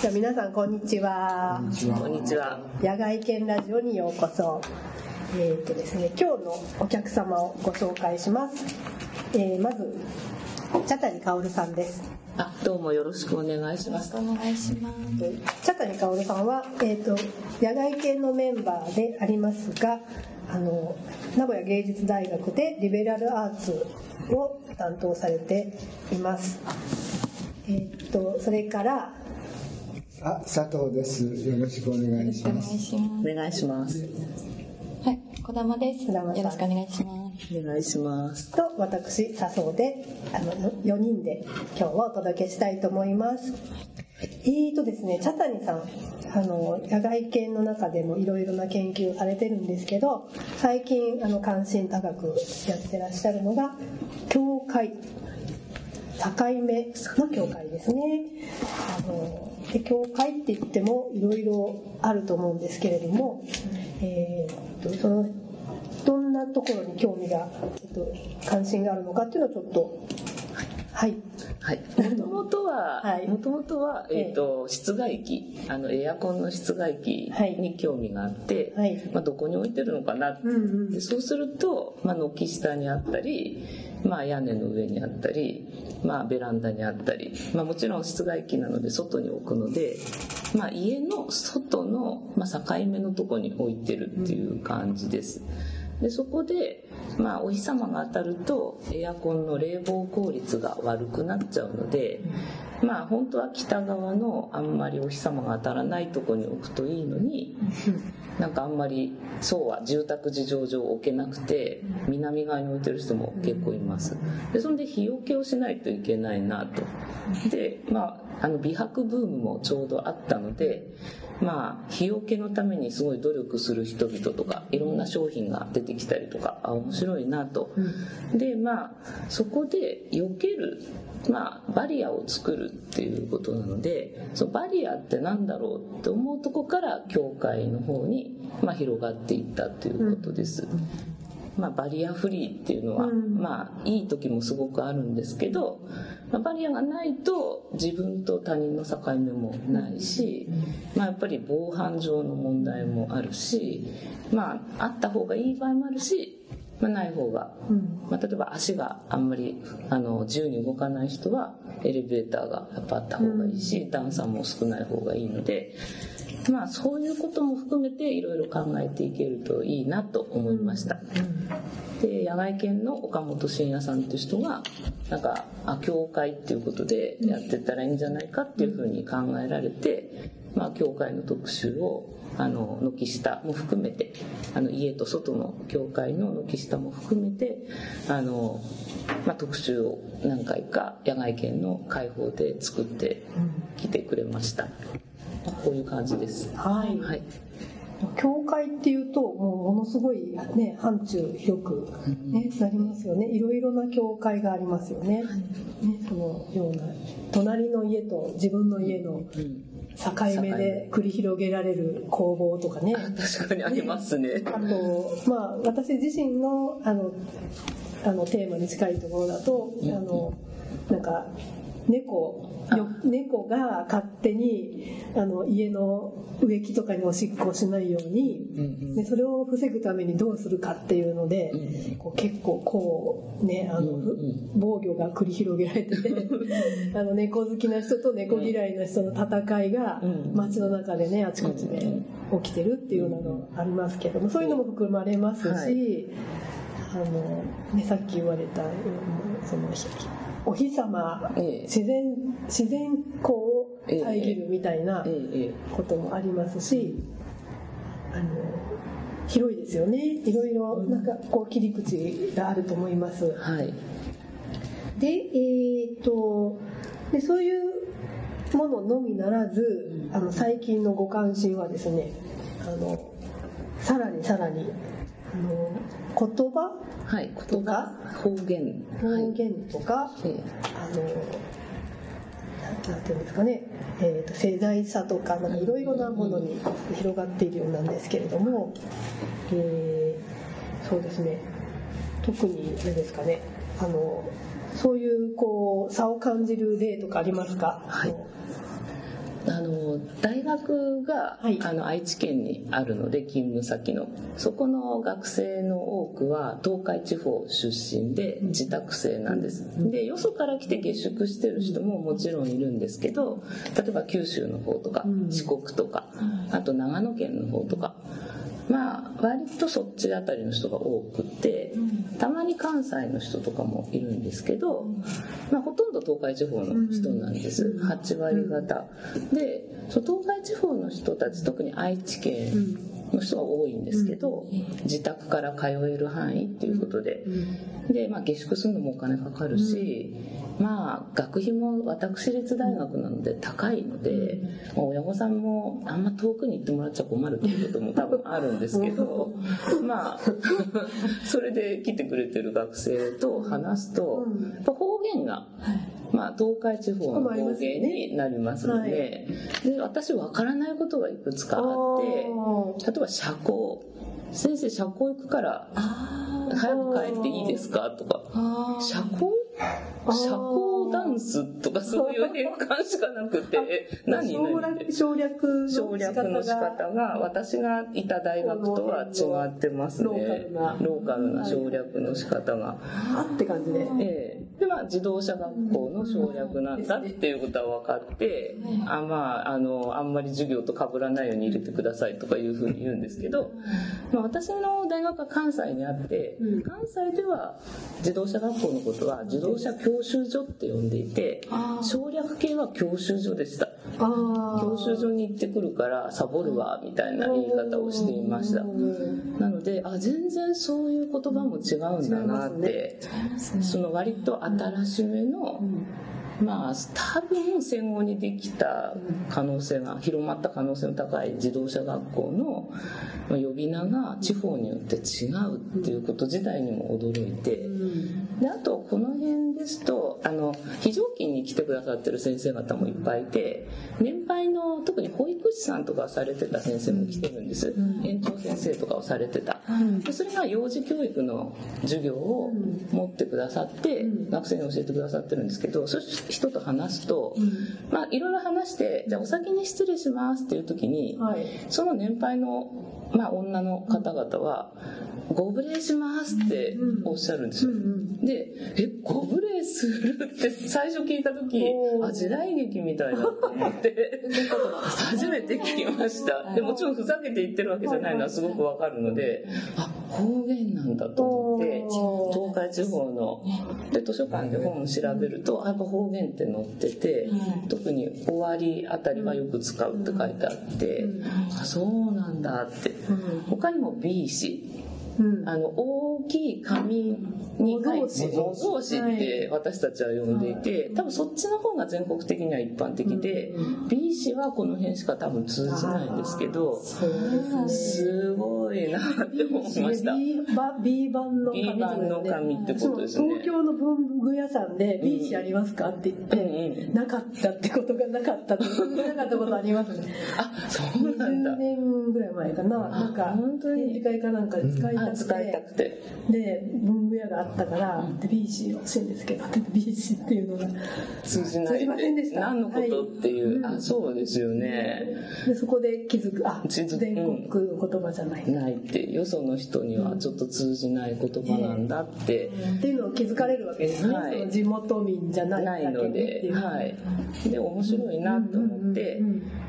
じゃあ皆さんこんにちは。こんにちは。野外犬ラジオにようこそ。えっ、とですね、今日のお客様をご紹介します。えーまず茶谷薫さんです。あ、どうもよろしくお願いします。お願いします。茶谷薫さんは、えー、と野外犬のメンバーでありますがあの名古屋芸術大学でリベラルアーツを担当されています。えー、とそれからあ、佐藤です。よろしくお願いしお願ます。いしまお願いします。す。はい、小玉です。よろしくお願いします。お願いします。と私笹生であの4人で今日はお届けしたいと思います。えーとですね、茶谷さんあの野外犬の中でもいろいろな研究をされてるんですけど最近あの関心高くやってらっしゃるのが境界境目の境界ですねあので境界って言ってもいろいろあると思うんですけれども、えーとそのどんなところに興味が、えっと、関心があるのかっていうのをちょっとはい。はい。もともとははい、もともとは、えっ、と、室外機、あの、エアコンの室外機に興味があって、はい。まあ、どこに置いてるのかな、うんうん。でそうすると、まあ、軒下にあったり、まあ、屋根の上にあったり、まあ、ベランダにあったり、まあ、もちろん室外機なので外に置くので、まあ、家の外の、ま、境目のとこに置いてるっていう感じです。でそこで、まあ、お日様が当たるとエアコンの冷房効率が悪くなっちゃうので、まあ本当は北側のあんまりお日様が当たらないとこに置くといいのになんかあんまりそうは住宅事情上置けなくて南側に置いてる人も結構います。でそんで日よけをしないといけないなと。でまああの美白ブームもちょうどあったのでまあ日よけのためにすごい努力する人々とかいろんな商品が出てきたりとかあ面白いなと。でまあそこで避けるまあ、バリアを作るっていうことなのでそのバリアってなんだろうって思うとこから教会の方に、まあ、広がっていったということです。まあ、バリアフリーっていうのは、うんまあいい時もすごくあるんですけど、まあ、バリアがないと自分と他人の境目もないし、まあ、やっぱり防犯上の問題もあるし、まあ、あった方がいい場合もあるし、まあ、ない方がうん。まあ、例えば足があんまりあの自由に動かない人はエレベーターがやっぱあった方がいいし、段差も少ない方がいいので、まあ、そういうことも含めていろいろ考えていけるといいなと思いました。で野外犬の岡本慎也さんっていう人がなんかあ教会っていうことでやってったらいいんじゃないかっていうふうに考えられて、まあ、教会の特集をあの軒下も含めてあの家と外の教会の軒下も含めてあの、まあ、特集を何回か野外犬の開放で作ってきてくれました、こういう感じです。はい、はい。教会っていうともうものすごいね範疇広く、ねなりますよね。いろいろな教会がありますよね,、ねそのような隣の家と自分の家のうん境目で繰り広げられる攻防とかね。確かにありますね。あとまあ私自身のあのあのテーマに近いところだと、あのなんか猫よ猫が勝手にあの家の植木とかにおしっこをしないように、うんうん。でそれを防ぐためにどうするかっていうので、うんこう結構こうねあの、うんうん。防御が繰り広げられててあの猫好きな人と猫嫌いな人の戦いがうん街の中でねあちこちで起きてるっていうのがありますけどもそういうのも含まれますし、はい。あのね、さっき言われたうんそのお日様、ええ。自然自然光を遮るみたいなこともありますし、あの広いですよね。いろいろなんかこう切り口があると思います。えはい。でえー、とでそういうもののみならずあの最近のご関心はですねあのさらにさらにあの言葉？はい。言葉？方言。方言とか、ええあのななんていうんですかね、えー、と世代差とかなんかいろいろなものに広がっているようなんですけれども、えーそうですね。特にあれですかね。あのそういうこう差を感じる例とかありますか、はいあの大学が、はい。あの愛知県にあるので勤務先の。そこの学生の多くは東海地方出身で自宅生なんです。でよそから来て下宿してる人ももちろんいるんですけど例えば九州の方とか四国とかあと長野県の方とかまあ割とそっちあたりの人が多くてたまに関西の人とかもいるんですけど、まあ、ほとんど東海地方の人なんです。8割方。で東海地方の人たち特に愛知県の人が多いんですけど自宅から通える範囲っていうことで。で、まあ、下宿するのもお金かかるし、まあ学費も私立大学なので高いので、まあ親御さんもあんま遠くに行ってもらっちゃ困るっていうことも多分あるんですけどまあそれで来てくれてる学生と話すとやっぱ方言が。まあ、東海地方の方言になりますのでで私分からないことがいくつかあって例えば社交。先生社交行くから早く帰っていいですか？とか。社交？社交ダンスとかそういう変換しかなくてえ何省何略省略省略の仕方が私がいた大学とは違ってますね。ローカルな。ローカルな省略の仕方が。あって感じで。ええでまあ自動車学校の省略なんだっていうことは分かって、あまああのあんまり授業と被らないように入れてくださいとかいうふうに言うんですけど、まあ、私の大学は関西にあって、関西では自動車学校のことは自動車教習所って呼んでいて省略系は教習所でした教習所に行ってくるからサボるわみたいな言い方をしていました。なのであ全然そういう言葉も違うんだなって、その割と新しめの、まあ多分戦後にできた可能性が広まった可能性の高い自動車学校のまあ呼び名が地方によって違うっていうこと自体にも驚いて、であとこの辺ですとあの非常勤に来てくださってる先生方もいっぱいいて年配の特に保育士さんとかされてた先生も来てるんです、園長先生とかをされてた、でそれが幼児教育の授業を持ってくださって、学生に教えてくださってるんですけどそういう人と話すと、まあいろいろ話してじゃあお先に失礼しますっていう時に、はい。その年配の、まあ、女の方々は「ご無礼します」っておっしゃるんですよ。で「えご無礼する?」って最初聞いた時あ時代劇みたいだと思って。初めて聞きました。でもちろんふざけて言ってるわけじゃないのはすごくわかるのであ方言なんだと思って東海地方ので図書館で本を調べるとあやっぱ方言って載ってて特に終わりあたりはよく使うって書いてあってあそうなんだって。他にも B 氏うん。あの大きい紙に書いて模造紙って私たちは呼んでいて多分そっちの方が全国的には一般的で B 氏はこの辺しか多分通じないんですけどすごいなって思いました。B 版 B 版の紙 B 版の紙ってことですね。東京の文具屋さんで B 紙ありますかって言って、うんうんなかったってことがなかったってなかったことありますね。あそうなんだ。20年ぐらい前かな。なんか展示会かなんかで使いたくて、あ使いたくて。で文具屋があったから、で B 紙欲しいんですけどって B 紙っていうのが通じない。ませんでした。何のことっていう、はい。あそうですよね。でそこで気づく。あ全国言葉じゃない、ないって。よその人にはちょっと通じない言葉なんだって、っていうのを気づかれるわけですね、地元民じゃないので、はい、で面白いなと思って。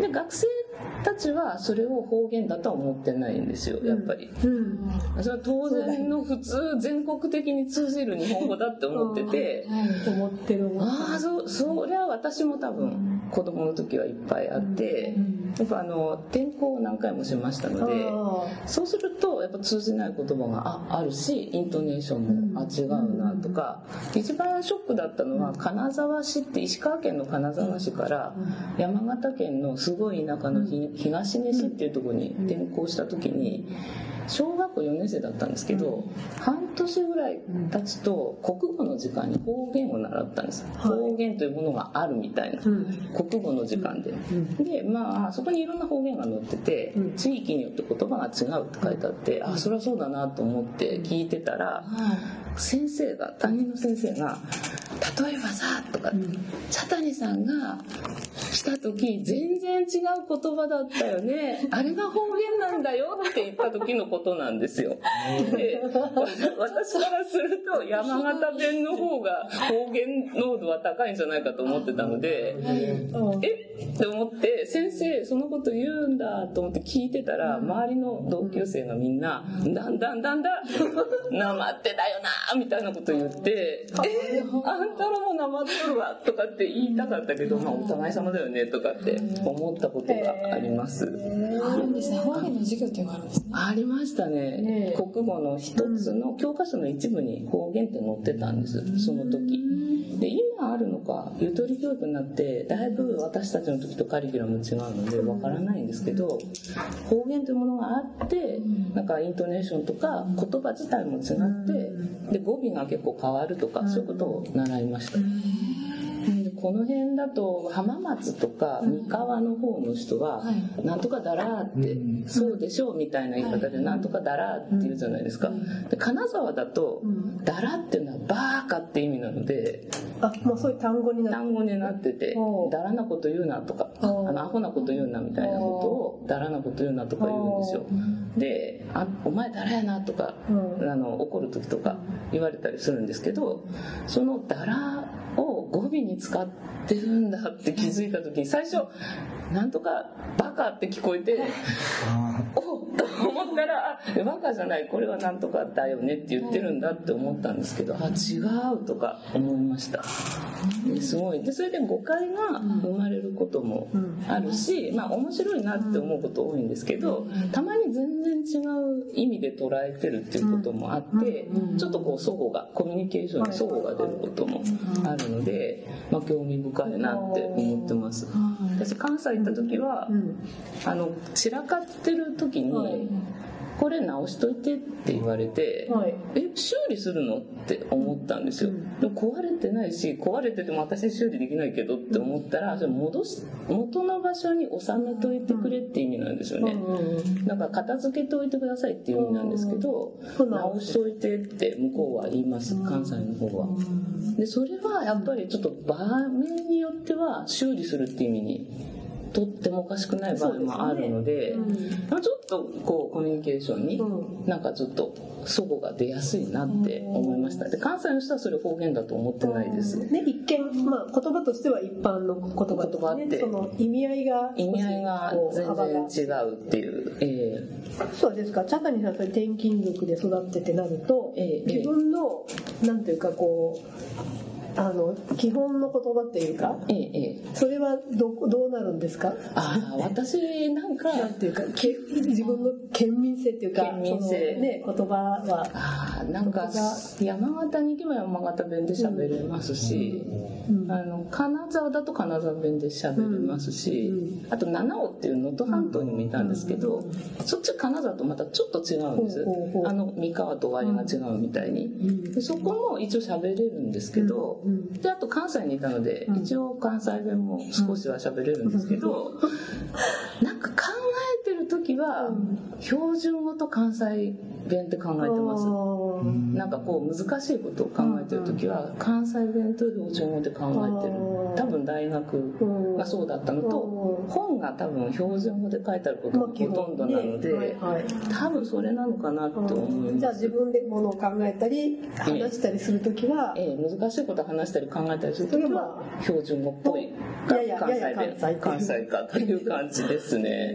で学生たちはそれを方言だとは思ってないんですよやっぱり。うん。それは当然の普通全国的に通じる日本語だって思ってて。思ってるああそそりゃ私も多分子供の時はいっぱいあってやっぱあの転校を何回もしましたのであそうするとやっぱ通じない言葉がああるしイントネーションもあ違うなとか一番ショックだったのは金沢市って石川県の金沢市から山形県のすごい田舎のひ東根市っていうところに転校した時に小学校4年生だったんですけど半年ぐらい経つと国語の時間に方言を習ったんです。方言というものがあるみたいな。うん。国語の時間で、でまあそこにいろんな方言が載ってて、うん。地域によって言葉が違うって書いてあって、あそりゃそうだなと思って聞いてたら、先生が担任の先生が「例えばさ」とか、茶谷さんがした時全然違う言葉だったよね。あれが方言なんだよって言った時のことなんですよ。でわ私からすると山形弁の方が方言濃度は高いんじゃないかと思ってたのでうん。えって思って先生そのこと言うんだと思って聞いてたら周りの同級生がみんな「だんだんだんだんなまってだよな」みたいなこと言って「えあんたらもなまっとるわ」とかって言いたかったけど、まあ、お互い様だよねとかって思ったことがあります。あるんですね。方言の授業っていうのがあるんですね。ありましたね。国語の一つの教科書の一部に方言って載ってたんです。その時。で今あるのかゆとり教育になってだいぶ私たちの時とカリキュラム違うのでわからないんですけど方言というものがあってなんかイントネーションとか言葉自体も違ってで語尾が結構変わるとかそういうことを習いました。でこの辺だと浜松とか三河の方の人はは「なんとかだら」って「そうでしょう」みたいな言い方で「なんとかだら」って言うじゃないですか。で金沢だと「だら」っていうのは「バーカ」って意味なのであもうそういう単語になる単語になってておう「だらなこと言うな」とか「あのアホなこと言うな」みたいなことを「だらなこと言うな」とか言うんですよ。で「あお前だらやな」とかうん。あの怒る時とか言われたりするんですけどその「だら」を語尾に使ってるんだって気づいた時に最初なんとかカって聞こえてあ おっと思ったらあバカじゃないこれはなんとかだよねって言ってるんだって思ったんですけどあ違うとか思いました。ですごい。でそれで誤解が生まれることもあるし、まあ面白いなって思うこと多いんですけどたまに全然違う意味で捉えてるっていうこともあってちょっとこう齟齬がコミュニケーションに齟齬が出ることもあるので、まあ、興味深いなって思ってます私関西行った時は、うん。あの散らかってる時に、はいこれ直しといてって言われて、はい。え修理するの？って思ったんですよ、でも壊れてないし壊れてても私修理できないけどって思ったらそれ戻し元の場所に収めといてくれって意味なんですよね、うんうんだから片付けておいてくださいっていう意味なんですけど、うん。直しといてって向こうは言います。関西の方は。でそれはやっぱりちょっと場面によっては修理するって意味にとってもおかしくない場合もあるのでねまあちょっとこうコミュニケーションにうなんかちょっと齟齬が出やすいなって思いました。で関西の人はそれ方言だと思ってないです。ね、一見、まあ、言葉としては一般の言葉でって。ねその意味合いが意味合いが全然違うっていう、えそうですか。茶谷さんそれ転勤族で育ってってなると、ええ。自分のなんていうかこうあの基本の言葉っていうかええそれはどどうなるんですか？ああ私なんかなんていうかけ自分の県民性っていうか県民性。そのね言葉はなんか山形に行けば山形弁で喋れますし、あの金沢だと金沢弁で喋れますし、あと七尾っていう能登半島にもいたんですけど、そっち金沢とまたちょっと違うんです、あの三河と終わりが違うみたいに、でそこも一応喋れるんですけど、であと関西にいたので、一応関西弁も少しは喋れるんですけど、なんか考えてる時は標準語と関西弁って考えてます、なんかこう難しいことを考えてる時は関西弁と標準語で考えてる。多分大学がそうだったのと本が多分標準語で書いてあることがほとんどなので多分それなのかなって思いじゃあます自分でものを考えたり話したりするときは、ええ、難しいこと話したり考えたりする時は標準語っぽい関西弁。関西か。という感じですね。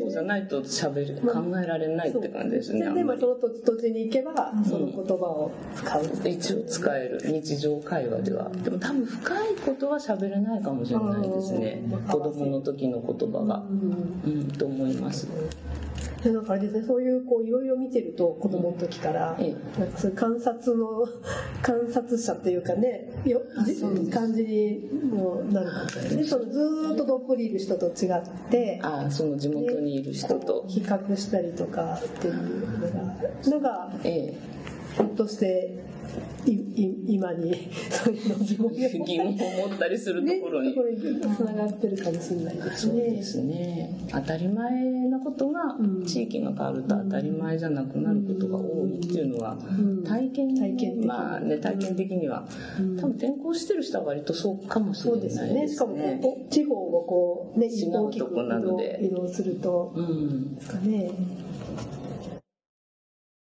そうじゃないと喋る考えられないって感じですねでもその土地に行けばその言葉を使う、一応使える日常会話では。でも多分深いことは喋れないかもしれないですね。うん。子供の時の言葉が。うん。と思います。でなんかあれですねそういうこういろいろ見てると子供の時から、えなんかそういう観察の 観察者っていうかねよじ感じにもなるかもね。そのずーっとどっぷりいる人と違ってああその地元にいる人と。比較したりとかっていうのがなんかええ。ひょっとして今にそういうの疑問を疑問を持ったりするところに、ね、つながってるかもしれないですね。そうですね。当たり前なことがうん。地域が変わると当たり前じゃなくなることが多いっていうのはん。体験体験的に。まあね体験的にはうん。多分転校してる人は割とそうかもしれないですすでよね。しかも地方をこうね大きく移動すると。うん。ですかね。